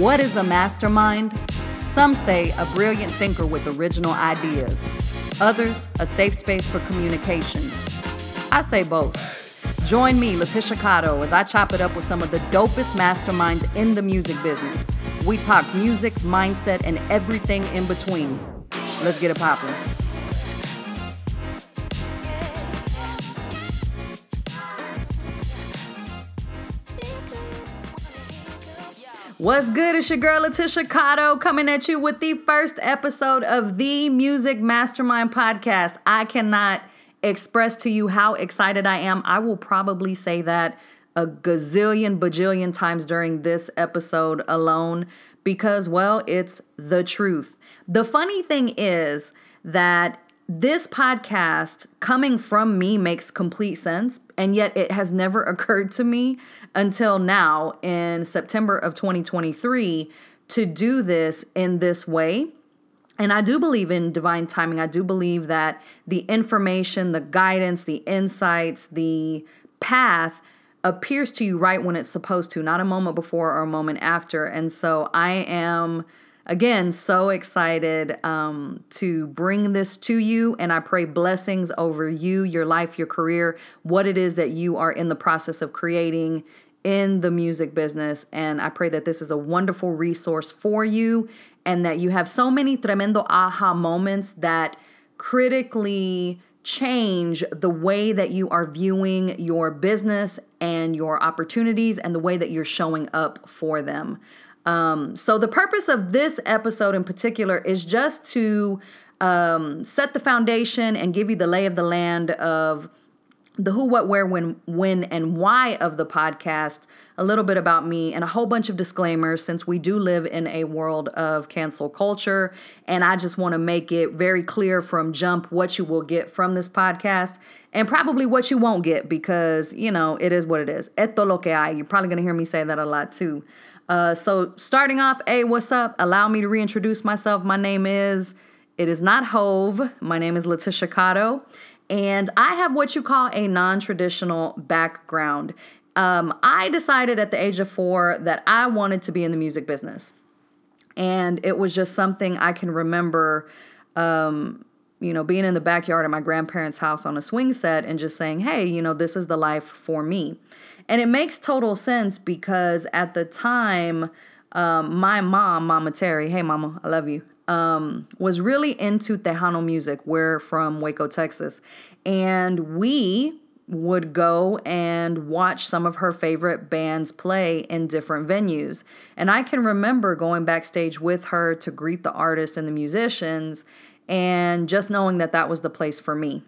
What is a mastermind? Some say a brilliant thinker with original ideas. Others, a safe space for communication. I say both. Join me, LaTisha Cotto, as I chop it up with some of the dopest masterminds in the music business. We talk music, mindset, and everything in between. Let's get it poppin'. What's good? It's your girl LaTisha Cotto coming at you with the first episode of the Music Mastermind podcast. I cannot express to you how excited I am. I will probably say that a gazillion bajillion times during this episode alone because, well, it's the truth. The funny thing is that this podcast coming from me makes complete sense, and yet it has never occurred to me until now in September of 2023 to do this in this way. And I do believe in divine timing. I do believe that the information, the guidance, the insights, the path appears to you right when it's supposed to, not a moment before or a moment after. And so I am again so excited um, to bring this to you and i pray blessings over you your life your career what it is that you are in the process of creating in the music business. And i pray that this is a wonderful resource for you and that you have so many tremendo aha moments that critically change the way that you are viewing your business and your opportunities and the way that you're showing up for them um, so, the purpose of this episode in particular is just to um, set the foundation and give you the lay of the land of the who, what, where, when, when, and why of the podcast, a little bit about me, and a whole bunch of disclaimers since we do live in a world of cancel culture. And I just want to make it very clear from jump what you will get from this podcast and probably what you won't get because, you know, it is what it is. Esto lo que hay. You're probably going to hear me say that a lot too. Uh, so starting off, hey, what's up? Allow me to reintroduce myself. My name is, it is not Hov. My name is LaTisha Cotto. And I have what you call a non traditional background. Um, I decided at the age of four that I wanted to be in the music business. And it was just something I can remember, um, you know, being in the backyard of my grandparents' house on a swing set and just saying, hey, you know, this is the life for me. And it makes total sense because at the time, um, my mom, Mama Terry, hey mama, I love you, um, was really into Tejano music. We're from Waco, Texas. And we would go and watch some of her favorite bands play in different venues. And I can remember going backstage with her to greet the artists and the musicians and just knowing that that was the place for me.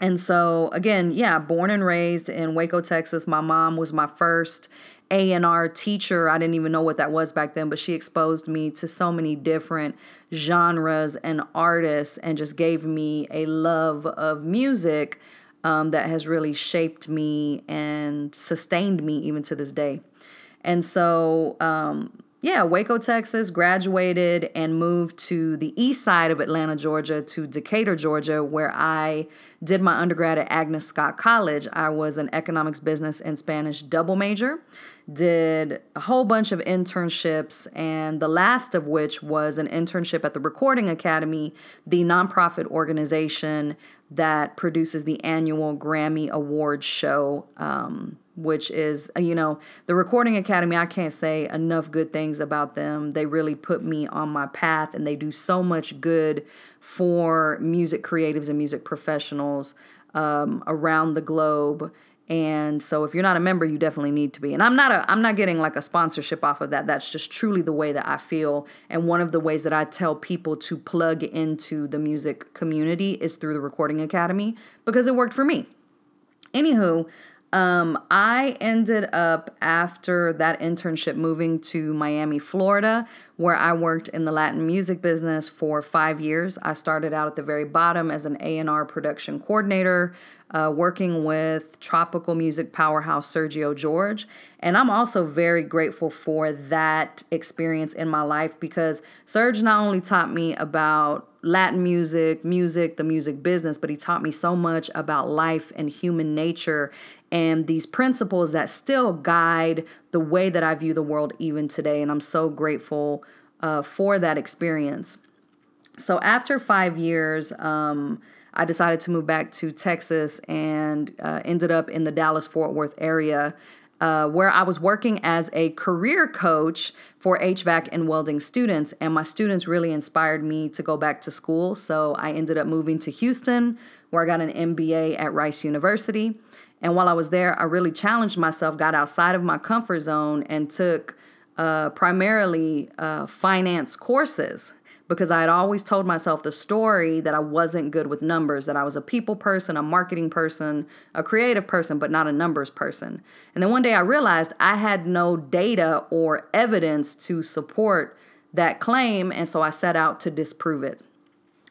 And so again, yeah, born and raised in Waco, Texas. My mom was my first A&R teacher. I didn't even know what that was back then, but she exposed me to so many different genres and artists and just gave me a love of music um, that has really shaped me and sustained me even to this day. And so um, yeah, Waco, Texas, graduated and moved to the east side of Atlanta, Georgia, to Decatur, Georgia, where I did my undergrad at Agnes Scott College. I was an economics, business, and Spanish double major, did a whole bunch of internships, and the last of which was an internship at the Recording Academy, the nonprofit organization that produces the annual Grammy Awards show. Um, which is, uh, you know, the Recording Academy, I can't say enough good things about them. They really put me on my path and they do so much good for music creatives and music professionals um, around the globe. And so if you're not a member, you definitely need to be. And I'm not a I'm not getting like a sponsorship off of that. That's just truly the way that I feel. And one of the ways that I tell people to plug into the music community is through the Recording Academy because it worked for me. Anywho, um, I ended up after that internship moving to Miami, Florida, where I worked in the Latin music business for five years. I started out at the very bottom as an A&R production coordinator, uh, working with tropical music powerhouse Sergio George. And I'm also very grateful for that experience in my life because Serge not only taught me about Latin music, music, the music business, but he taught me so much about life and human nature and these principles that still guide the way that I view the world even today. And I'm so grateful uh, for that experience. So after five years, um, I decided to move back to Texas and uh, ended up in the Dallas Fort Worth area. Uh, where I was working as a career coach for HVAC and welding students. And my students really inspired me to go back to school. So I ended up moving to Houston, where I got an MBA at Rice University. And while I was there, I really challenged myself, got outside of my comfort zone, and took uh, primarily uh, finance courses because I had always told myself the story that I wasn't good with numbers, that I was a people person, a marketing person, a creative person, but not a numbers person. And then one day I realized I had no data or evidence to support that claim, and so I set out to disprove it.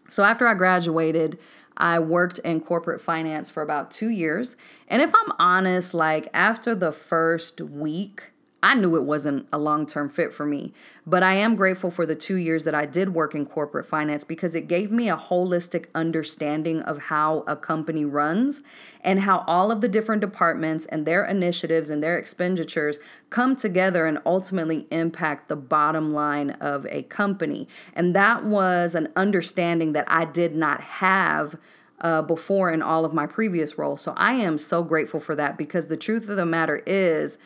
So after I graduated, I worked in corporate finance for about two years. And if I'm honest, like after the first week, I knew it wasn't a long term fit for me. But I am grateful for the two years that I did work in corporate finance because it gave me a holistic understanding of how a company runs and how all of the different departments and their initiatives and their expenditures come together and ultimately impact the bottom line of a company. And that was an understanding that I did not have. Uh, before in all of my previous roles. So I am so grateful for that because the truth of the matter is,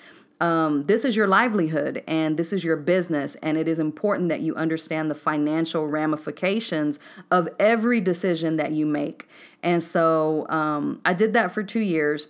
um, this is your livelihood and this is your business, and it is important that you understand the financial ramifications of every decision that you make. And so um, I did that for two years.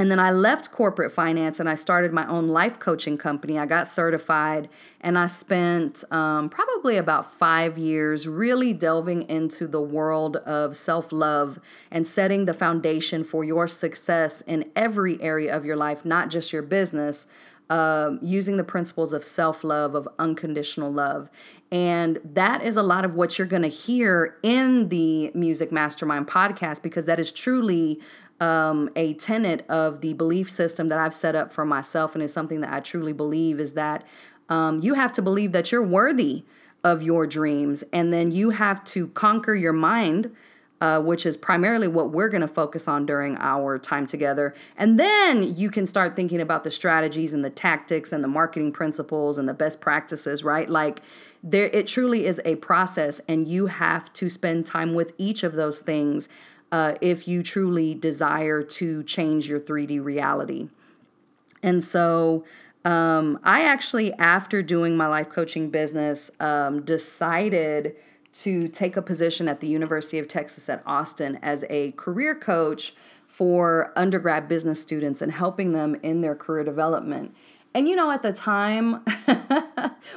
And then I left corporate finance and I started my own life coaching company. I got certified and I spent um, probably about five years really delving into the world of self love and setting the foundation for your success in every area of your life, not just your business. Uh, using the principles of self love, of unconditional love. And that is a lot of what you're going to hear in the Music Mastermind podcast because that is truly um, a tenet of the belief system that I've set up for myself, and it's something that I truly believe is that um, you have to believe that you're worthy of your dreams, and then you have to conquer your mind. Uh, which is primarily what we're going to focus on during our time together. And then you can start thinking about the strategies and the tactics and the marketing principles and the best practices, right? Like there it truly is a process and you have to spend time with each of those things uh, if you truly desire to change your 3D reality. And so um, I actually, after doing my life coaching business, um, decided to take a position at the University of Texas at Austin as a career coach for undergrad business students and helping them in their career development. And you know, at the time,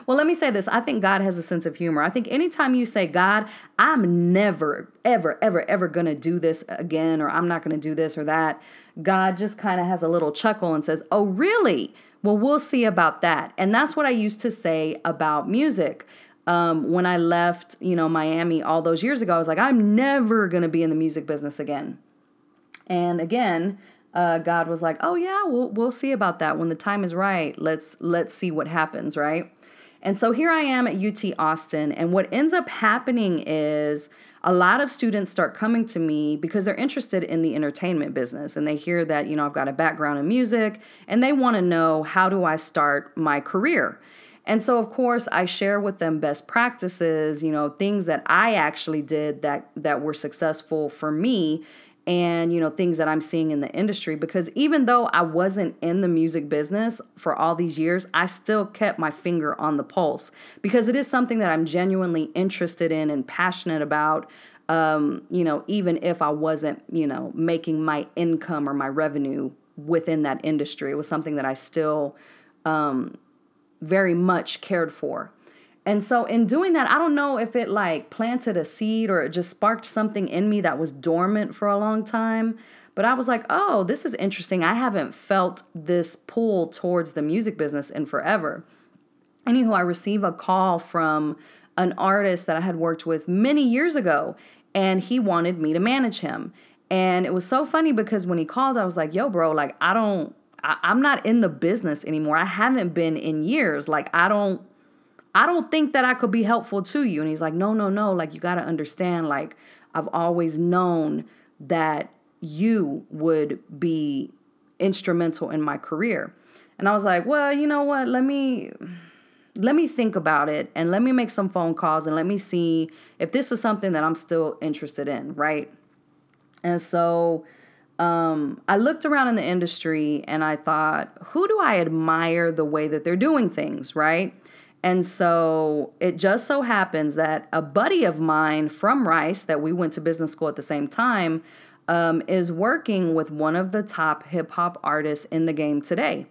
well, let me say this. I think God has a sense of humor. I think anytime you say, God, I'm never, ever, ever, ever going to do this again, or I'm not going to do this or that, God just kind of has a little chuckle and says, Oh, really? Well, we'll see about that. And that's what I used to say about music. Um, when I left, you know, Miami all those years ago, I was like, I'm never going to be in the music business again. And again, uh, God was like, "Oh yeah, we'll we'll see about that when the time is right. Let's let's see what happens, right?" And so here I am at UT Austin, and what ends up happening is a lot of students start coming to me because they're interested in the entertainment business and they hear that, you know, I've got a background in music and they want to know how do I start my career? And so of course I share with them best practices, you know, things that I actually did that that were successful for me and you know things that I'm seeing in the industry because even though I wasn't in the music business for all these years, I still kept my finger on the pulse because it is something that I'm genuinely interested in and passionate about. Um, you know, even if I wasn't, you know, making my income or my revenue within that industry, it was something that I still um, very much cared for. And so in doing that, I don't know if it like planted a seed or it just sparked something in me that was dormant for a long time. But I was like, oh, this is interesting. I haven't felt this pull towards the music business in forever. Anywho, I receive a call from an artist that I had worked with many years ago, and he wanted me to manage him. And it was so funny because when he called, I was like, yo, bro, like, I don't, I, I'm not in the business anymore. I haven't been in years. Like, I don't, I don't think that I could be helpful to you. And he's like, No, no, no. Like, you got to understand, like, I've always known that you would be instrumental in my career. And I was like, Well, you know what? Let me. Let me think about it and let me make some phone calls and let me see if this is something that I'm still interested in, right? And so um, I looked around in the industry and I thought, who do I admire the way that they're doing things, right? And so it just so happens that a buddy of mine from Rice, that we went to business school at the same time, um, is working with one of the top hip hop artists in the game today.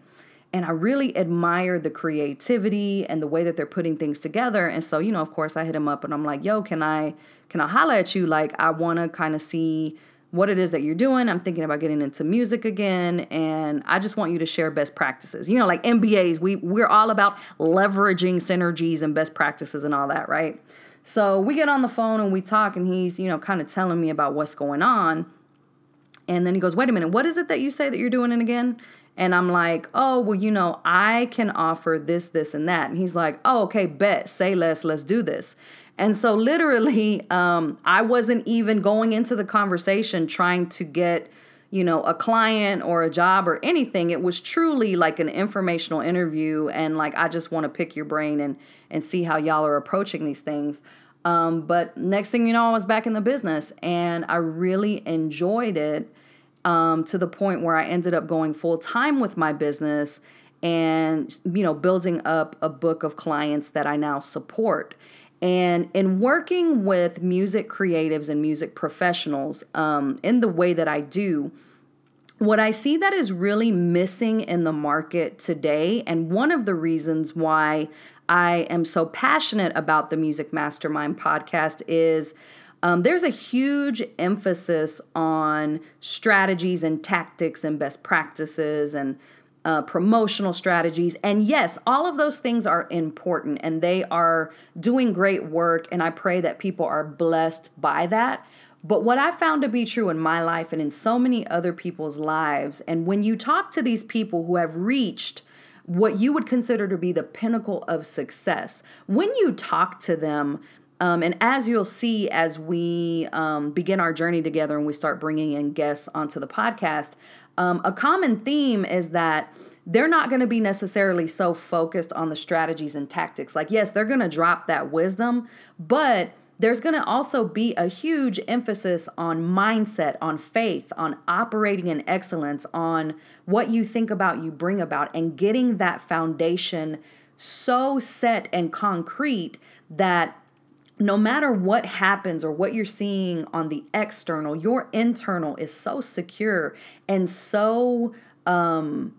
And I really admire the creativity and the way that they're putting things together. And so, you know, of course, I hit him up and I'm like, "Yo, can I can I holla at you? Like, I want to kind of see." What it is that you're doing. I'm thinking about getting into music again, and I just want you to share best practices. You know, like MBAs, we we're all about leveraging synergies and best practices and all that, right? So we get on the phone and we talk, and he's you know kind of telling me about what's going on, and then he goes, "Wait a minute, what is it that you say that you're doing it again?" And I'm like, oh, well, you know, I can offer this, this, and that. And he's like, oh, okay, bet, say less, let's do this. And so, literally, um, I wasn't even going into the conversation trying to get, you know, a client or a job or anything. It was truly like an informational interview, and like I just want to pick your brain and and see how y'all are approaching these things. Um, but next thing you know, I was back in the business, and I really enjoyed it um, to the point where I ended up going full time with my business and you know building up a book of clients that I now support. And in working with music creatives and music professionals um, in the way that I do, what I see that is really missing in the market today, and one of the reasons why I am so passionate about the Music Mastermind podcast is um, there's a huge emphasis on strategies and tactics and best practices and uh, promotional strategies. And yes, all of those things are important and they are doing great work. And I pray that people are blessed by that. But what I found to be true in my life and in so many other people's lives, and when you talk to these people who have reached what you would consider to be the pinnacle of success, when you talk to them, um, and as you'll see as we um, begin our journey together and we start bringing in guests onto the podcast, um, a common theme is that they're not going to be necessarily so focused on the strategies and tactics. Like, yes, they're going to drop that wisdom, but there's going to also be a huge emphasis on mindset, on faith, on operating in excellence, on what you think about, you bring about, and getting that foundation so set and concrete that no matter what happens or what you're seeing on the external, your internal is so secure and so um,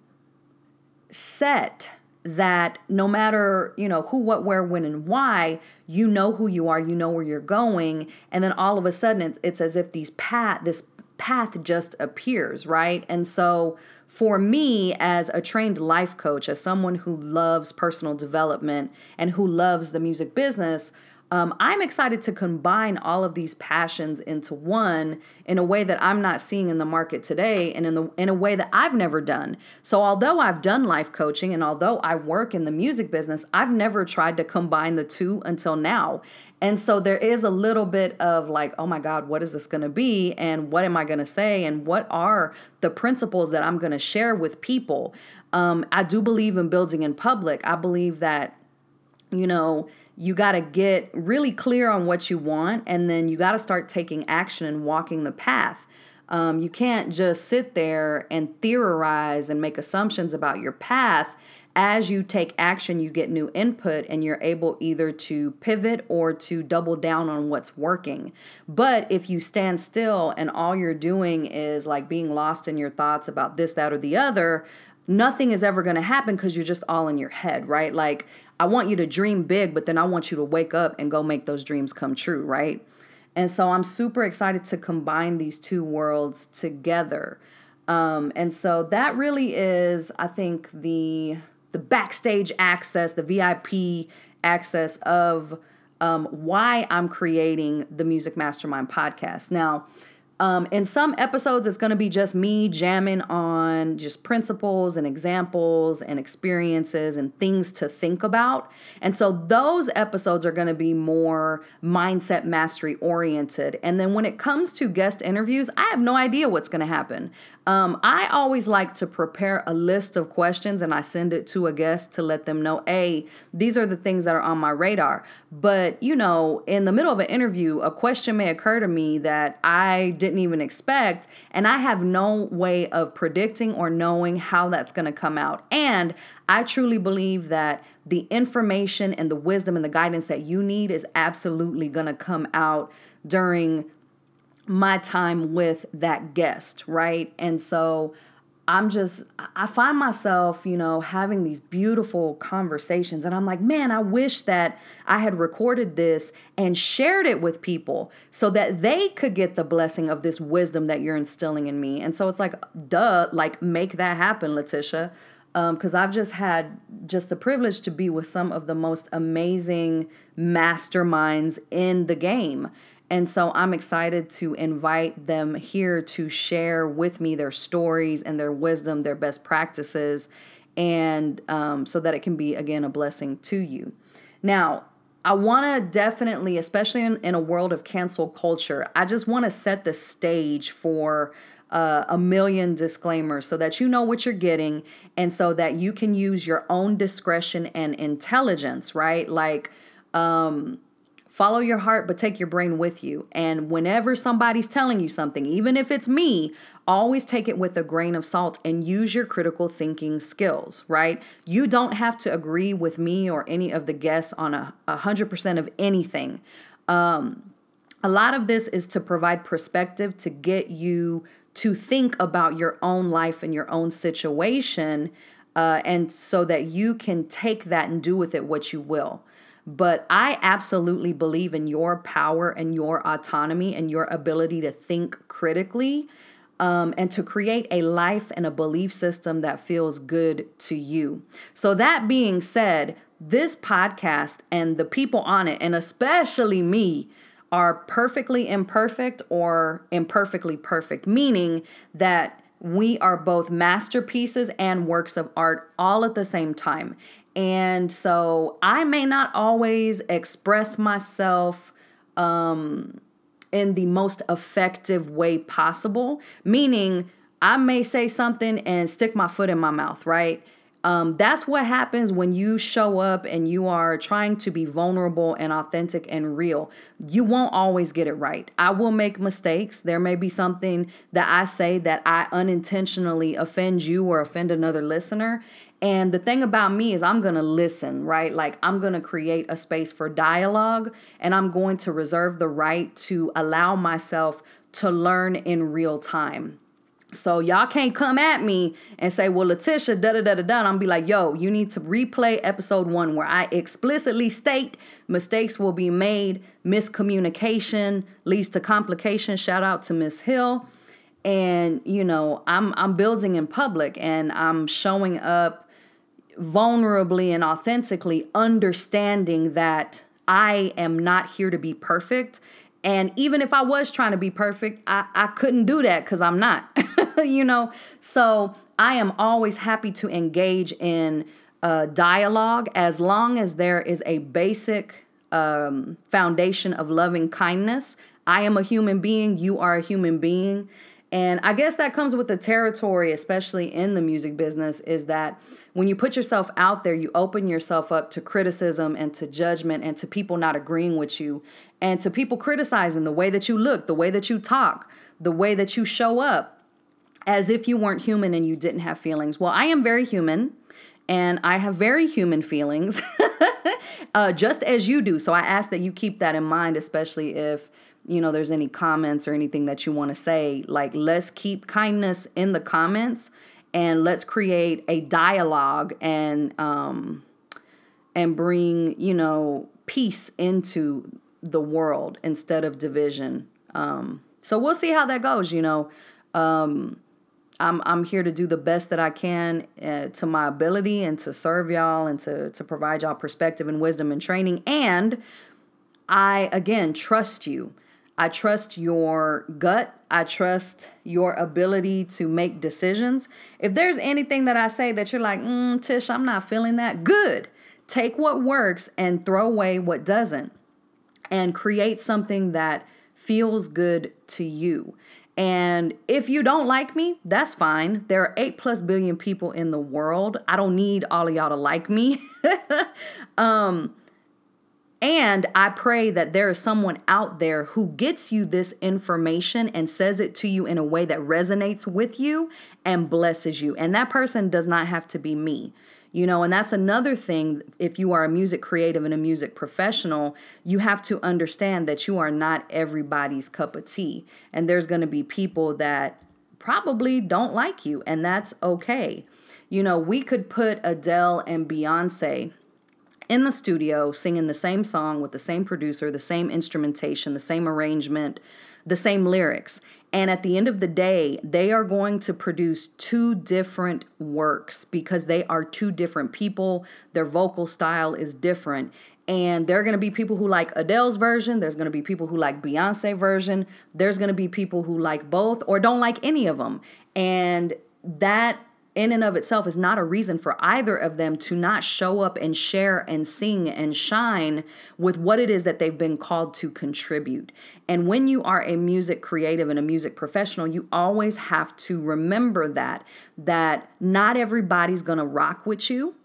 set that no matter you know who what where when and why you know who you are you know where you're going and then all of a sudden it's, it's as if these path this path just appears right? And so for me as a trained life coach as someone who loves personal development and who loves the music business um, I'm excited to combine all of these passions into one in a way that I'm not seeing in the market today and in the in a way that I've never done. So although I've done life coaching and although I work in the music business, I've never tried to combine the two until now. And so there is a little bit of like, oh my God, what is this going to be? And what am I going to say? And what are the principles that I'm going to share with people? Um, I do believe in building in public. I believe that, you know, you got to get really clear on what you want and then you got to start taking action and walking the path. Um, you can't just sit there and theorize and make assumptions about your path. As you take action, you get new input and you're able either to pivot or to double down on what's working. But if you stand still and all you're doing is like being lost in your thoughts about this, that, or the other, nothing is ever going to happen because you're just all in your head, right? Like I want you to dream big, but then I want you to wake up and go make those dreams come true, right? And so I'm super excited to combine these two worlds together. Um, and so that really is, I think, the the backstage access, the VIP access of um, why I'm creating the Music Mastermind podcast. Now, Um, in some episodes, it's going to be just me jamming on just principles and examples and experiences and things to think about. And so those episodes are going to be more mindset mastery oriented. And then when it comes to guest interviews, I have no idea what's going to happen. Um, I always like to prepare a list of questions and I send it to a guest to let them know, hey, these are the things that are on my radar. But, you know, in the middle of an interview, a question may occur to me that I didn't even expect, and I have no way of predicting or knowing how that's going to come out. And I truly believe that the information and the wisdom and the guidance that you need is absolutely going to come out during my time with that guest, right? And so I'm just, I find myself, you know, having these beautiful conversations. And I'm like, man, I wish that I had recorded this and shared it with people so that they could get the blessing of this wisdom that you're instilling in me. And so it's like, duh, like make that happen, LaTisha. Because um, I've just had just the privilege to be with some of the most amazing masterminds in the game. And so I'm excited to invite them here to share with me their stories and their wisdom, their best practices, and um, so that it can be, again, a blessing to you. Now, I want to definitely, especially in, in a world of cancel culture, I just want to set the stage for uh, a million disclaimers so that you know what you're getting and so that you can use your own discretion and intelligence, right? Like, um, Follow your heart, but take your brain with you. And whenever somebody's telling you something, even if it's me, always take it with a grain of salt and use your critical thinking skills, right? You don't have to agree with me or any of the guests on a, 100% of anything. Um, a lot of this is to provide perspective to get you to think about your own life and your own situation, uh, and so that you can take that and do with it what you will. But I absolutely believe in your power and your autonomy and your ability to think critically um, and to create a life and a belief system that feels good to you. So, that being said, this podcast and the people on it, and especially me, are perfectly imperfect or imperfectly perfect, meaning that we are both masterpieces and works of art all at the same time. And so I may not always express myself um, in the most effective way possible, meaning I may say something and stick my foot in my mouth, right? Um, that's what happens when you show up and you are trying to be vulnerable and authentic and real. You won't always get it right. I will make mistakes. There may be something that I say that I unintentionally offend you or offend another listener. And the thing about me is, I'm going to listen, right? Like, I'm going to create a space for dialogue and I'm going to reserve the right to allow myself to learn in real time. So y'all can't come at me and say, well, LaTisha, da da da da da. I'm be like, yo, you need to replay episode one where I explicitly state mistakes will be made, miscommunication leads to complications. Shout out to Miss Hill. And you know, I'm I'm building in public and I'm showing up vulnerably and authentically understanding that I am not here to be perfect. And even if I was trying to be perfect, I, I couldn't do that because I'm not, you know? So I am always happy to engage in uh, dialogue as long as there is a basic um, foundation of loving kindness. I am a human being, you are a human being. And I guess that comes with the territory, especially in the music business, is that when you put yourself out there, you open yourself up to criticism and to judgment and to people not agreeing with you and to people criticizing the way that you look, the way that you talk, the way that you show up, as if you weren't human and you didn't have feelings. Well, I am very human and I have very human feelings, uh, just as you do. So I ask that you keep that in mind, especially if you know there's any comments or anything that you want to say like let's keep kindness in the comments and let's create a dialogue and um and bring you know peace into the world instead of division. Um so we'll see how that goes you know. Um I'm I'm here to do the best that I can uh, to my ability and to serve y'all and to to provide y'all perspective and wisdom and training. And I again trust you I trust your gut. I trust your ability to make decisions. If there's anything that I say that you're like, mm, Tish, I'm not feeling that, good. Take what works and throw away what doesn't and create something that feels good to you. And if you don't like me, that's fine. There are eight plus billion people in the world. I don't need all of y'all to like me. um, and I pray that there is someone out there who gets you this information and says it to you in a way that resonates with you and blesses you. And that person does not have to be me. You know, and that's another thing. If you are a music creative and a music professional, you have to understand that you are not everybody's cup of tea. And there's going to be people that probably don't like you, and that's okay. You know, we could put Adele and Beyonce in the studio singing the same song with the same producer, the same instrumentation, the same arrangement, the same lyrics. And at the end of the day, they are going to produce two different works because they are two different people. Their vocal style is different. And there are going to be people who like Adele's version. There's going to be people who like Beyonce version. There's going to be people who like both or don't like any of them. And that in and of itself is not a reason for either of them to not show up and share and sing and shine with what it is that they've been called to contribute. And when you are a music creative and a music professional, you always have to remember that that not everybody's going to rock with you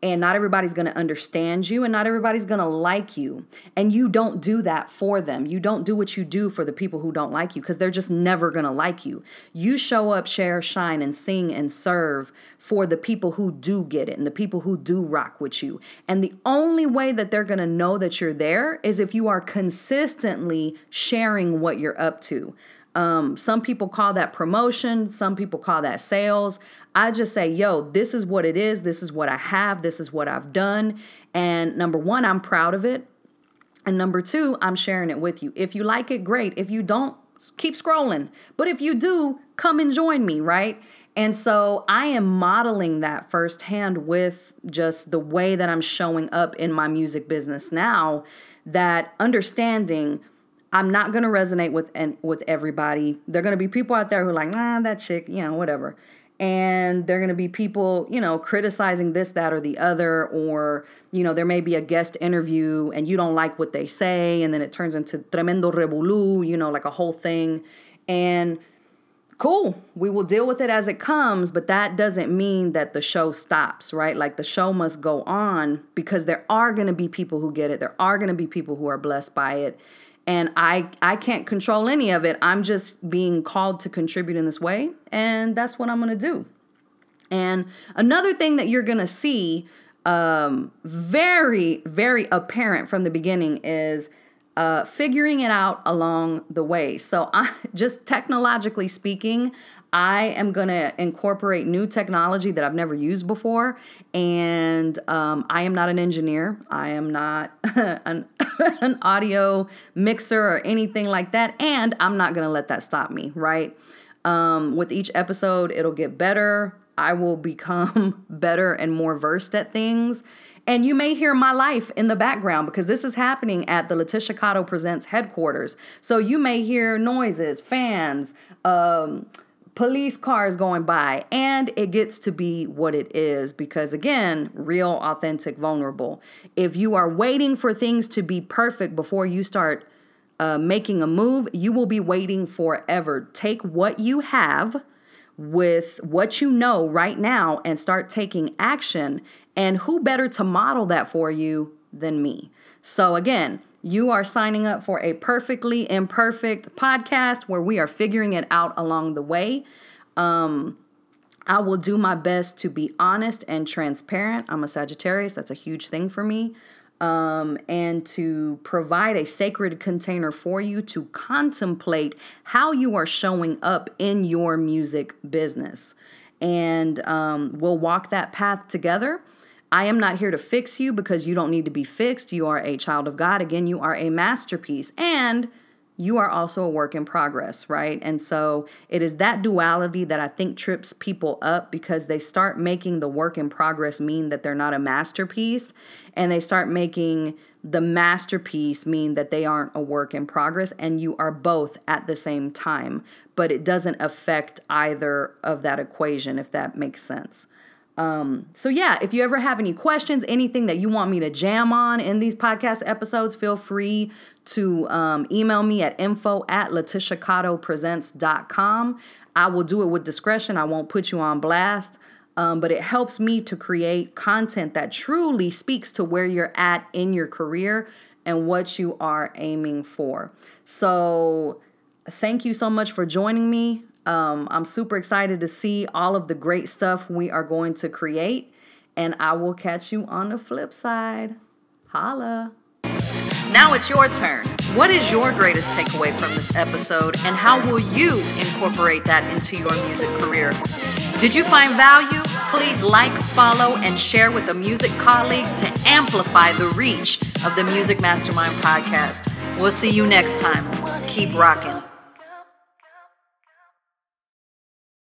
and not everybody's going to understand you and not everybody's going to like you. And you don't do that for them. You don't do what you do for the people who don't like you because they're just never going to like you. You show up share shine and sing and serve for the people who do get it and the people who do rock with you. And the only way that they're going to know that you're there is if you are consistently sharing what you're up to um, some people call that promotion, some people call that sales. I just say, yo, this is what it is. This is what I have. This is what I've done. And number one, I'm proud of it. And number two, I'm sharing it with you. If you like it, great. If you don't, keep scrolling. But if you do, come and join me, right? And so I am modeling that firsthand with just the way that I'm showing up in my music business now, that understanding I'm not to resonate with and with everybody. There're going to be people out there who are like, "Nah, that chick, you know, whatever." and they're going to be people, you know, criticizing this, that, or the other, or, you know, there may be a guest interview and you don't like what they say, and then it turns into tremendo revolú, you know, like a whole thing. And cool, we will deal with it as it comes, but that doesn't mean that the show stops, right? Like the show must go on because there are to be people who get it, there are to be people who are blessed by it and I I can't control any of it. I'm just being called to contribute in this way, and that's what I'm going to do. And another thing that you're going to see um, very very apparent from the beginning is uh, figuring it out along the way. So I just technologically speaking, I am going to incorporate new technology that I've never used before. And um, I am not an engineer, I am not an, an audio mixer or anything like that. And I'm not going to let that stop me, right? Um, with each episode, it'll get better. I will become better and more versed at things. And you may hear my life in the background because this is happening at the LaTisha Cotto Presents headquarters. So you may hear noises, fans, um, police cars going by, and it gets to be what it is because, again, real, authentic, vulnerable. If you are waiting for things to be perfect before you start uh, making a move, you will be waiting forever. Take what you have with what you know right now and start taking action. And who better to model that for you than me? So, again, you are signing up for a perfectly imperfect podcast where we are figuring it out along the way. Um, I will do my best to be honest and transparent. I'm a Sagittarius, that's a huge thing for me. Um, and to provide a sacred container for you to contemplate how you are showing up in your music business. And um, we'll walk that path together. I am not here to fix you because you don't need to be fixed. You are a child of God. Again, you are a masterpiece. And you are also a work in progress, right? And so it is that duality that I think trips people up because they start making the work in progress mean that they're not a masterpiece and they start making the masterpiece mean that they aren't a work in progress and you are both at the same time, but it doesn't affect either of that equation, if that makes sense. Um, so yeah, if you ever have any questions, anything that you want me to jam on in these podcast episodes, feel free to um, email me at info at latishacottopresents.com. I will do it with discretion. I won't put you on blast. Um, but it helps me to create content that truly speaks to where you're at in your career and what you are aiming for. So, thank you so much for joining me. Um, I'm super excited to see all of the great stuff we are going to create, and I will catch you on the flip side. Holla. Now it's your turn. What is your greatest takeaway from this episode, and how will you incorporate that into your music career? Did you find value? Please like, follow, and share with a music colleague to amplify the reach of the Music Mastermind podcast. We'll see you next time. Keep rocking.